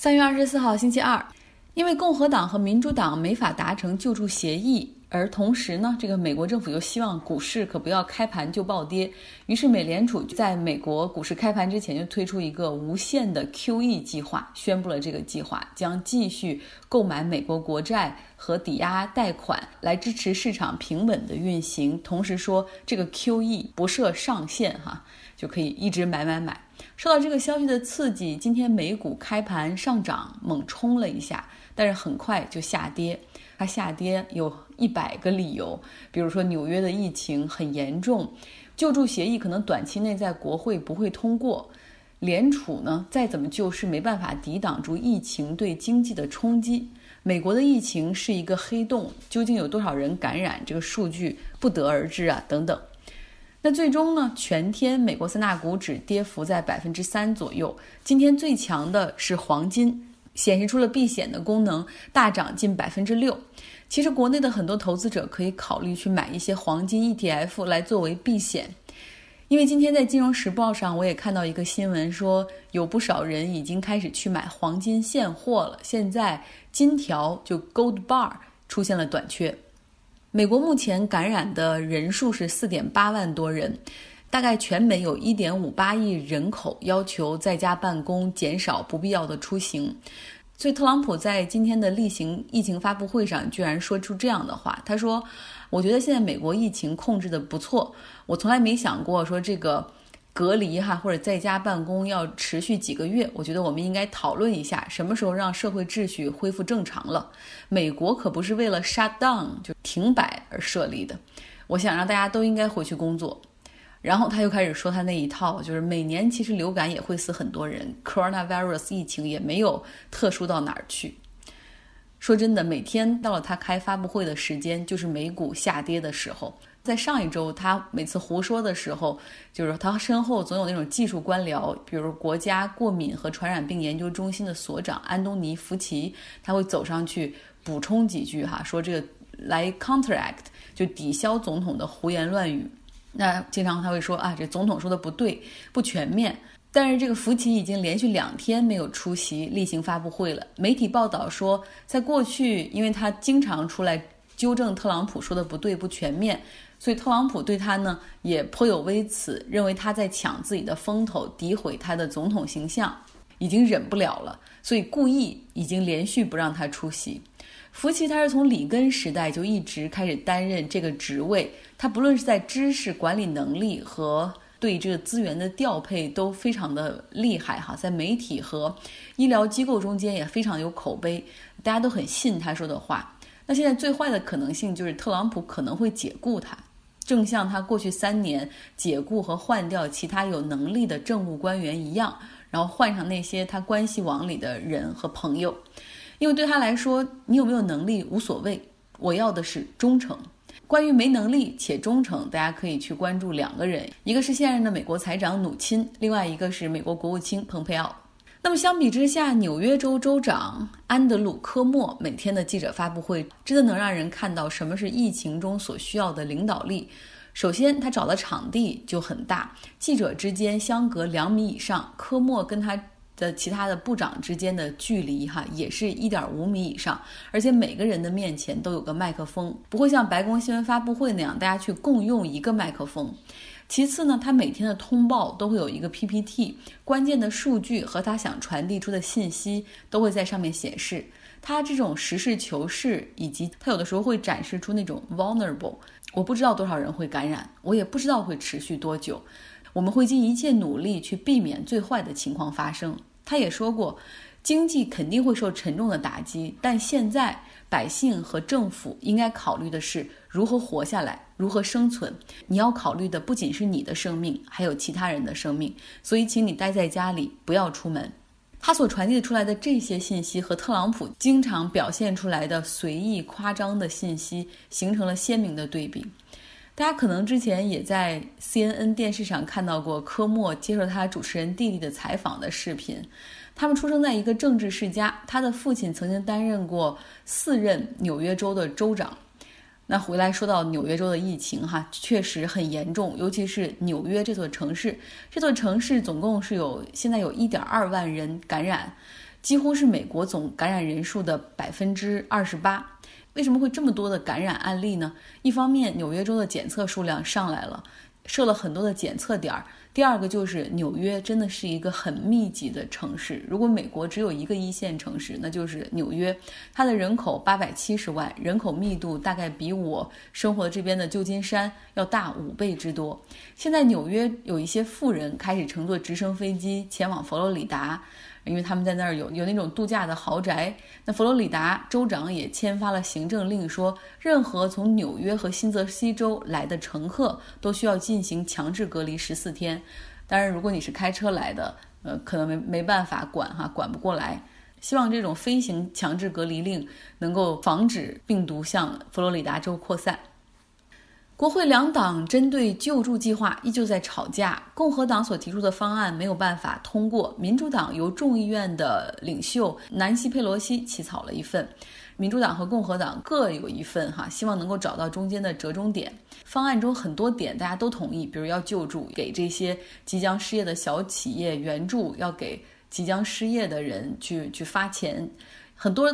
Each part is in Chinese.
三月二十四号，星期二，因为共和党和民主党没法达成救助协议，而同时呢，这个美国政府又希望股市可不要开盘就暴跌，于是美联储在美国股市开盘之前就推出一个无限的 QE 计划，宣布了这个计划将继续购买美国国债和抵押贷款来支持市场平稳的运行，同时说这个 QE 不设上限，哈，就可以一直买买买。受到这个消息的刺激，今天美股开盘上涨，猛冲了一下，但是很快就下跌。它下跌有一百个理由，比如说纽约的疫情很严重，救助协议可能短期内在国会不会通过，联储呢再怎么救是没办法抵挡住疫情对经济的冲击。美国的疫情是一个黑洞，究竟有多少人感染，这个数据不得而知啊，等等。那最终呢？全天美国三大股指跌幅在百分之三左右。今天最强的是黄金，显示出了避险的功能，大涨近百分之六。其实国内的很多投资者可以考虑去买一些黄金 ETF 来作为避险，因为今天在《金融时报》上我也看到一个新闻，说有不少人已经开始去买黄金现货了。现在金条就 Gold Bar 出现了短缺。美国目前感染的人数是四点八万多人，大概全美有一点五八亿人口要求在家办公，减少不必要的出行。所以，特朗普在今天的例行疫情发布会上居然说出这样的话：“他说，我觉得现在美国疫情控制的不错，我从来没想过说这个。”隔离哈或者在家办公要持续几个月，我觉得我们应该讨论一下什么时候让社会秩序恢复正常了。美国可不是为了 shut down 就停摆而设立的。我想让大家都应该回去工作。然后他又开始说他那一套，就是每年其实流感也会死很多人，coronavirus 疫情也没有特殊到哪儿去。说真的，每天到了他开发布会的时间，就是美股下跌的时候。在上一周，他每次胡说的时候，就是他身后总有那种技术官僚，比如国家过敏和传染病研究中心的所长安东尼·福奇，他会走上去补充几句哈，说这个来 counteract 就抵消总统的胡言乱语。那经常他会说啊，这总统说的不对，不全面。但是这个福奇已经连续两天没有出席例行发布会了。媒体报道说，在过去，因为他经常出来纠正特朗普说的不对、不全面。所以特朗普对他呢也颇有微词，认为他在抢自己的风头，诋毁他的总统形象，已经忍不了了，所以故意已经连续不让他出席。福奇他是从里根时代就一直开始担任这个职位，他不论是在知识管理能力和对这个资源的调配都非常的厉害哈，在媒体和医疗机构中间也非常有口碑，大家都很信他说的话。那现在最坏的可能性就是特朗普可能会解雇他。正像他过去三年解雇和换掉其他有能力的政务官员一样，然后换上那些他关系网里的人和朋友，因为对他来说，你有没有能力无所谓，我要的是忠诚。关于没能力且忠诚，大家可以去关注两个人，一个是现任的美国财长努钦，另外一个是美国国务卿蓬佩奥。那么相比之下，纽约州州长安德鲁·科莫每天的记者发布会，真的能让人看到什么是疫情中所需要的领导力。首先，他找的场地就很大，记者之间相隔两米以上；科莫跟他的其他的部长之间的距离，哈，也是一点五米以上。而且每个人的面前都有个麦克风，不会像白宫新闻发布会那样，大家去共用一个麦克风。其次呢，他每天的通报都会有一个 PPT，关键的数据和他想传递出的信息都会在上面显示。他这种实事求是，以及他有的时候会展示出那种 vulnerable，我不知道多少人会感染，我也不知道会持续多久，我们会尽一切努力去避免最坏的情况发生。他也说过，经济肯定会受沉重的打击，但现在。百姓和政府应该考虑的是如何活下来，如何生存。你要考虑的不仅是你的生命，还有其他人的生命。所以，请你待在家里，不要出门。他所传递出来的这些信息和特朗普经常表现出来的随意夸张的信息形成了鲜明的对比。大家可能之前也在 CNN 电视上看到过科莫接受他主持人弟弟的采访的视频。他们出生在一个政治世家，他的父亲曾经担任过四任纽约州的州长。那回来说到纽约州的疫情，哈，确实很严重，尤其是纽约这座城市。这座城市总共是有现在有一点二万人感染，几乎是美国总感染人数的百分之二十八。为什么会这么多的感染案例呢？一方面，纽约州的检测数量上来了，设了很多的检测点儿。第二个就是纽约真的是一个很密集的城市。如果美国只有一个一线城市，那就是纽约。它的人口八百七十万，人口密度大概比我生活这边的旧金山要大五倍之多。现在纽约有一些富人开始乘坐直升飞机前往佛罗里达。因为他们在那儿有有那种度假的豪宅，那佛罗里达州长也签发了行政令，说任何从纽约和新泽西州来的乘客都需要进行强制隔离十四天。当然，如果你是开车来的，呃，可能没没办法管哈，管不过来。希望这种飞行强制隔离令能够防止病毒向佛罗里达州扩散。国会两党针对救助计划依旧在吵架，共和党所提出的方案没有办法通过，民主党由众议院的领袖南希·佩罗西起草了一份，民主党和共和党各有一份，哈，希望能够找到中间的折中点。方案中很多点大家都同意，比如要救助给这些即将失业的小企业援助，要给即将失业的人去去发钱，很多。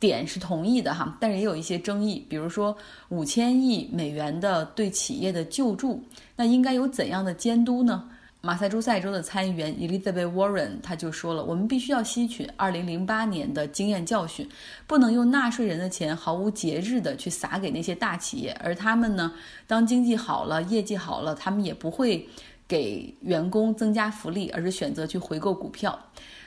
点是同意的哈，但是也有一些争议，比如说五千亿美元的对企业的救助，那应该有怎样的监督呢？马萨诸塞州的参议员 Elizabeth Warren 他就说了，我们必须要吸取二零零八年的经验教训，不能用纳税人的钱毫无节制的去撒给那些大企业，而他们呢，当经济好了，业绩好了，他们也不会给员工增加福利，而是选择去回购股票。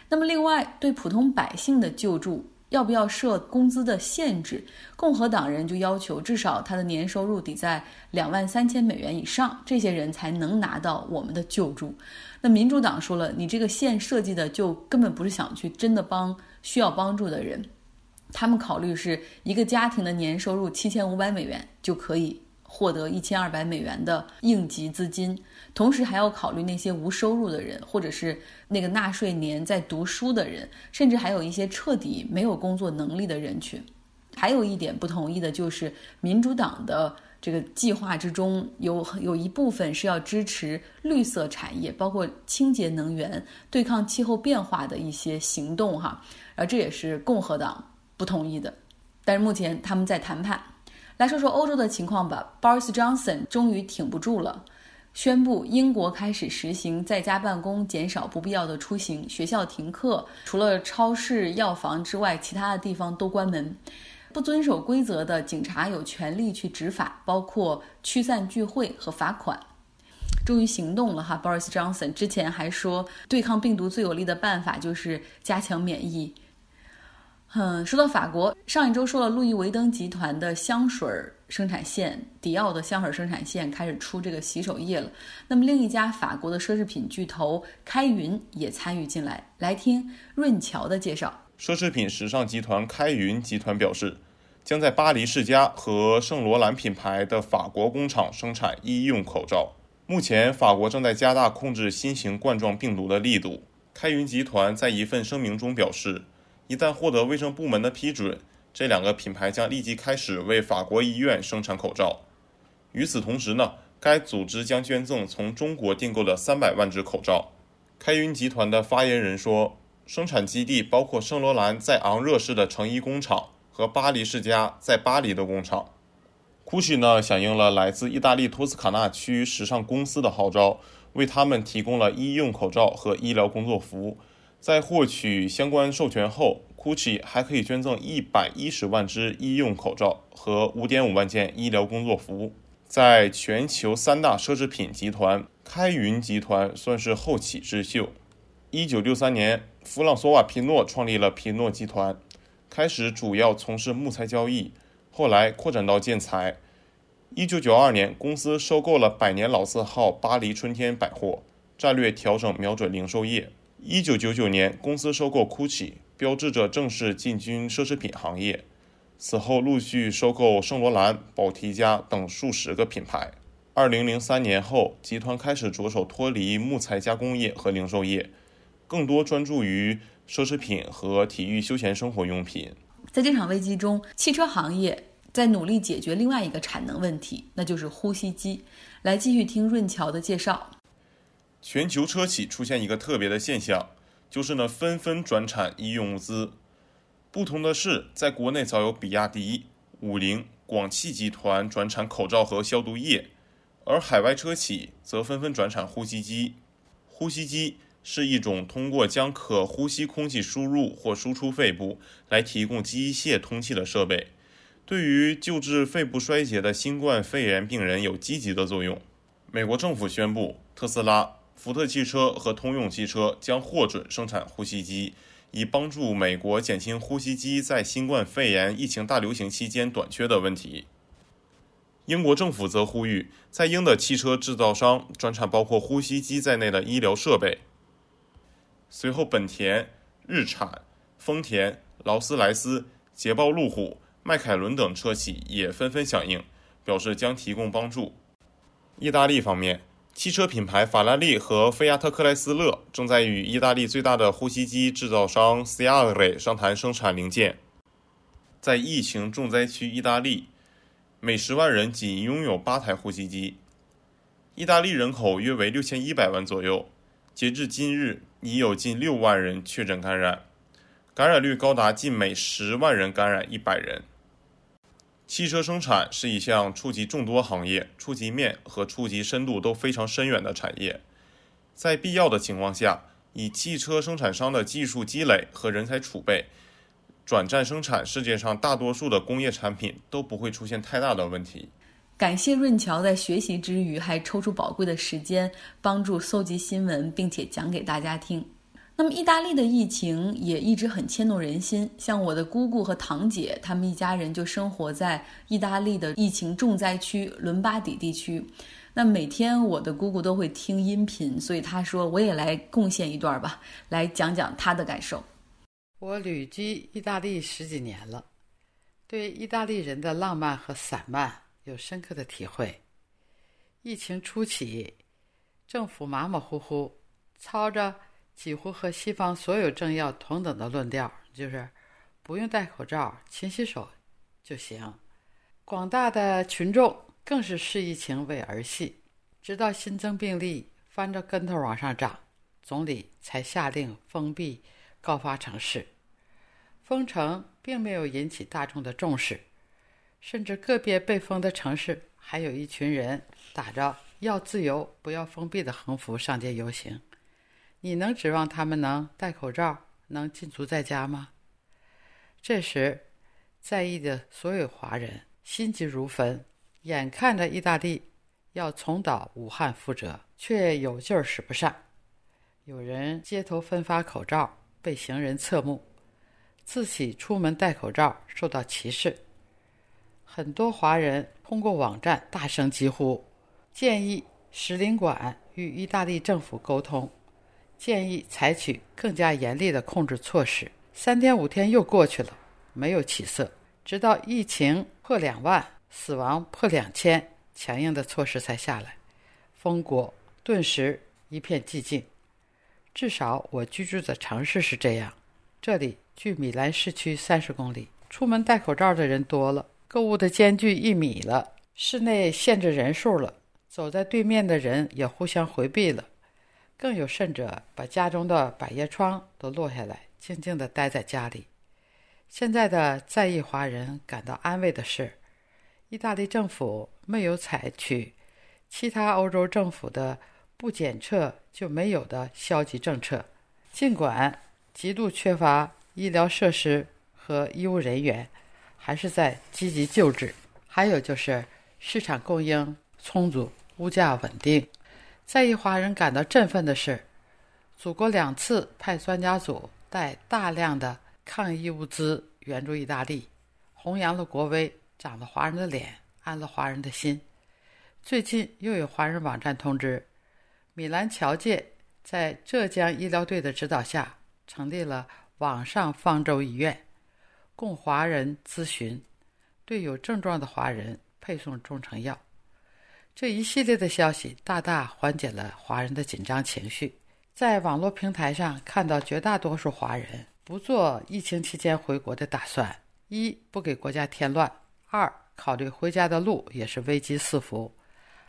那么另外对普通百姓的救助。要不要设工资的限制？共和党人就要求至少他的年收入得在两万三千美元以上，这些人才能拿到我们的救助。那民主党说了，你这个线设计的就根本不是想去真的帮需要帮助的人，他们考虑是一个家庭的年收入七千五百美元就可以。获得一千二百美元的应急资金，同时还要考虑那些无收入的人，或者是那个纳税年在读书的人，甚至还有一些彻底没有工作能力的人群。还有一点不同意的就是，民主党的这个计划之中有有一部分是要支持绿色产业，包括清洁能源、对抗气候变化的一些行动，哈，而这也是共和党不同意的。但是目前他们在谈判。来说说欧洲的情况吧。Boris Johnson 终于挺不住了，宣布英国开始实行在家办公，减少不必要的出行，学校停课，除了超市、药房之外，其他的地方都关门。不遵守规则的警察有权利去执法，包括驱散聚会和罚款。终于行动了哈，Boris Johnson 之前还说，对抗病毒最有力的办法就是加强免疫。嗯，说到法国，上一周说了，路易威登集团的香水生产线，迪奥的香水生产线开始出这个洗手液了。那么另一家法国的奢侈品巨头开云也参与进来。来听润乔的介绍。奢侈品时尚集团开云集团表示，将在巴黎世家和圣罗兰品牌的法国工厂生产医用口罩。目前，法国正在加大控制新型冠状病毒的力度。开云集团在一份声明中表示。一旦获得卫生部门的批准，这两个品牌将立即开始为法国医院生产口罩。与此同时呢，该组织将捐赠从中国订购的三百万只口罩。开云集团的发言人说，生产基地包括圣罗兰在昂热市的成衣工厂和巴黎世家在巴黎的工厂。GUCCI 呢，响应了来自意大利托斯卡纳区时尚公司的号召，为他们提供了医用口罩和医疗工作服。在获取相关授权后，GUCCI 还可以捐赠一百一十万只医用口罩和五点五万件医疗工作服。在全球三大奢侈品集团，开云集团算是后起之秀。一九六三年，弗朗索瓦·皮诺创立了皮诺集团，开始主要从事木材交易，后来扩展到建材。一九九二年，公司收购了百年老字号巴黎春天百货，战略调整瞄准零售业。一九九九年，公司收购 GUCCI，标志着正式进军奢侈品行业。此后陆续收购圣罗兰、宝缇嘉等数十个品牌。二零零三年后，集团开始着手脱离木材加工业和零售业，更多专注于奢侈品和体育休闲生活用品。在这场危机中，汽车行业在努力解决另外一个产能问题，那就是呼吸机。来继续听润桥的介绍。全球车企出现一个特别的现象，就是呢纷纷转产医用物资。不同的是，在国内早有比亚迪、五菱、广汽集团转产口罩和消毒液，而海外车企则纷纷转产呼吸机。呼吸机是一种通过将可呼吸空气输入或输出肺部来提供机械通气的设备，对于救治肺部衰竭的新冠肺炎病人有积极的作用。美国政府宣布，特斯拉、福特汽车和通用汽车将获准生产呼吸机，以帮助美国减轻呼吸机在新冠肺炎疫情大流行期间短缺的问题。英国政府则呼吁，在英的汽车制造商转产包括呼吸机在内的医疗设备。随后，本田、日产、丰田、劳斯莱斯、捷豹路虎、迈凯伦等车企也纷纷响应，表示将提供帮助。意大利方面，汽车品牌法拉利和菲亚特克莱斯勒正在与意大利最大的呼吸机制造商 c i a r e 商谈生产零件。在疫情重灾区意大利。每十万人仅拥有八台呼吸机。意大利人口约为六千一百万左右，截至今日已有近六万人确诊感染，感染率高达近每十万人感染一百人。汽车生产是一项触及众多行业、触及面和触及深度都非常深远的产业，在必要的情况下，以汽车生产商的技术积累和人才储备。转战生产世界上大多数的工业产品都不会出现太大的问题。感谢润桥在学习之余还抽出宝贵的时间帮助搜集新闻，并且讲给大家听。那么，意大利的疫情也一直很牵动人心。像我的姑姑和堂姐，他们一家人就生活在意大利的疫情重灾区伦巴底地区。那每天我的姑姑都会听音频，所以她说我也来贡献一段吧，来讲讲她的感受。我旅居意大利十几年了，对意大利人的浪漫和散漫有深刻的体会。疫情初期，政府马马虎虎，操着几乎和西方所有政要同等的论调，就是不用戴口罩、勤洗手就行。广大的群众更是视疫情为儿戏，直到新增病例翻着跟头往上涨，总理才下令封闭。高发城市封城并没有引起大众的重视，甚至个别被封的城市还有一群人打着“要自由，不要封闭”的横幅上街游行。你能指望他们能戴口罩、能禁足在家吗？这时，在意的所有华人心急如焚，眼看着意大利要重蹈武汉覆辙，却有劲儿使不上。有人街头分发口罩。被行人侧目，自己出门戴口罩受到歧视。很多华人通过网站大声疾呼，建议使领馆与意大利政府沟通，建议采取更加严厉的控制措施。三天五天又过去了，没有起色，直到疫情破两万，死亡破两千，强硬的措施才下来，封国顿时一片寂静。至少我居住的城市是这样，这里距米兰市区三十公里，出门戴口罩的人多了，购物的间距一米了，室内限制人数了，走在对面的人也互相回避了，更有甚者把家中的百叶窗都落下来，静静地待在家里。现在的在意华人感到安慰的是，意大利政府没有采取其他欧洲政府的。不检测就没有的消极政策，尽管极度缺乏医疗设施和医务人员，还是在积极救治。还有就是市场供应充足，物价稳定。在意华人感到振奋的是，祖国两次派专家组带大量的抗疫物资援助意大利，弘扬了国威，长了华人的脸，安了华人的心。最近又有华人网站通知。米兰侨界在浙江医疗队的指导下，成立了网上方舟医院，供华人咨询，对有症状的华人配送中成药。这一系列的消息大大缓解了华人的紧张情绪。在网络平台上看到，绝大多数华人不做疫情期间回国的打算：一不给国家添乱；二考虑回家的路也是危机四伏，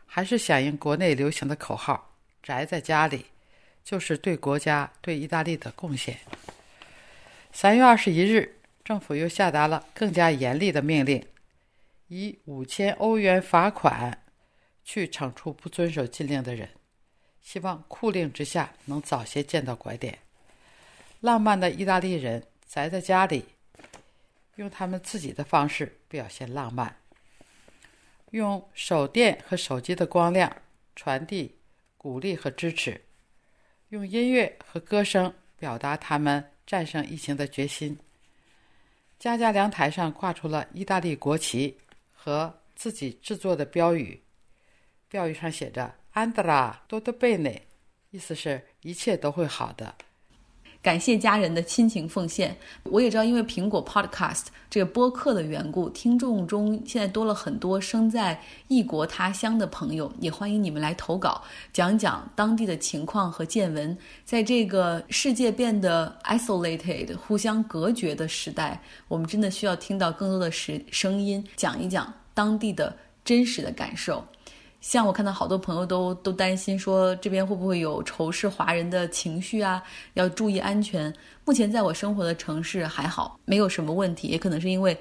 还是响应国内流行的口号。宅在家里，就是对国家、对意大利的贡献。三月二十一日，政府又下达了更加严厉的命令，以五千欧元罚款去惩处不遵守禁令的人，希望酷令之下能早些见到拐点。浪漫的意大利人宅在家里，用他们自己的方式表现浪漫，用手电和手机的光亮传递鼓励和支持，用音乐和歌声表达他们战胜疫情的决心。家家阳台上挂出了意大利国旗和自己制作的标语，标语上写着 “Andra tutto bene”，意思是一切都会好的。感谢家人的亲情奉献。我也知道，因为苹果 Podcast 这个播客的缘故，听众中现在多了很多生在异国他乡的朋友，也欢迎你们来投稿，讲讲当地的情况和见闻。在这个世界变得 isolated、互相隔绝的时代，我们真的需要听到更多的声声音，讲一讲当地的真实的感受。像我看到好多朋友都都担心说这边会不会有仇视华人的情绪啊？要注意安全。目前在我生活的城市还好，没有什么问题。也可能是因为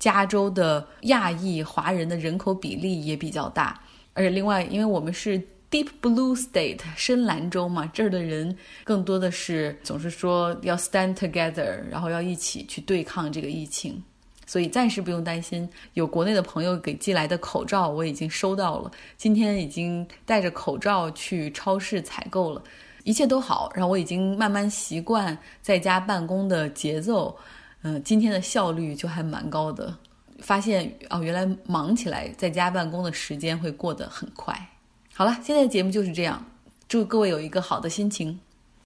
加州的亚裔华人的人口比例也比较大，而且另外因为我们是 Deep Blue State 深蓝州嘛，这儿的人更多的是总是说要 stand together，然后要一起去对抗这个疫情。所以暂时不用担心，有国内的朋友给寄来的口罩，我已经收到了。今天已经戴着口罩去超市采购了，一切都好。然后我已经慢慢习惯在家办公的节奏，嗯，今天的效率就还蛮高的。发现哦，原来忙起来在家办公的时间会过得很快。好了，现在的节目就是这样，祝各位有一个好的心情。